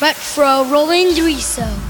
Retro Rolling Riso.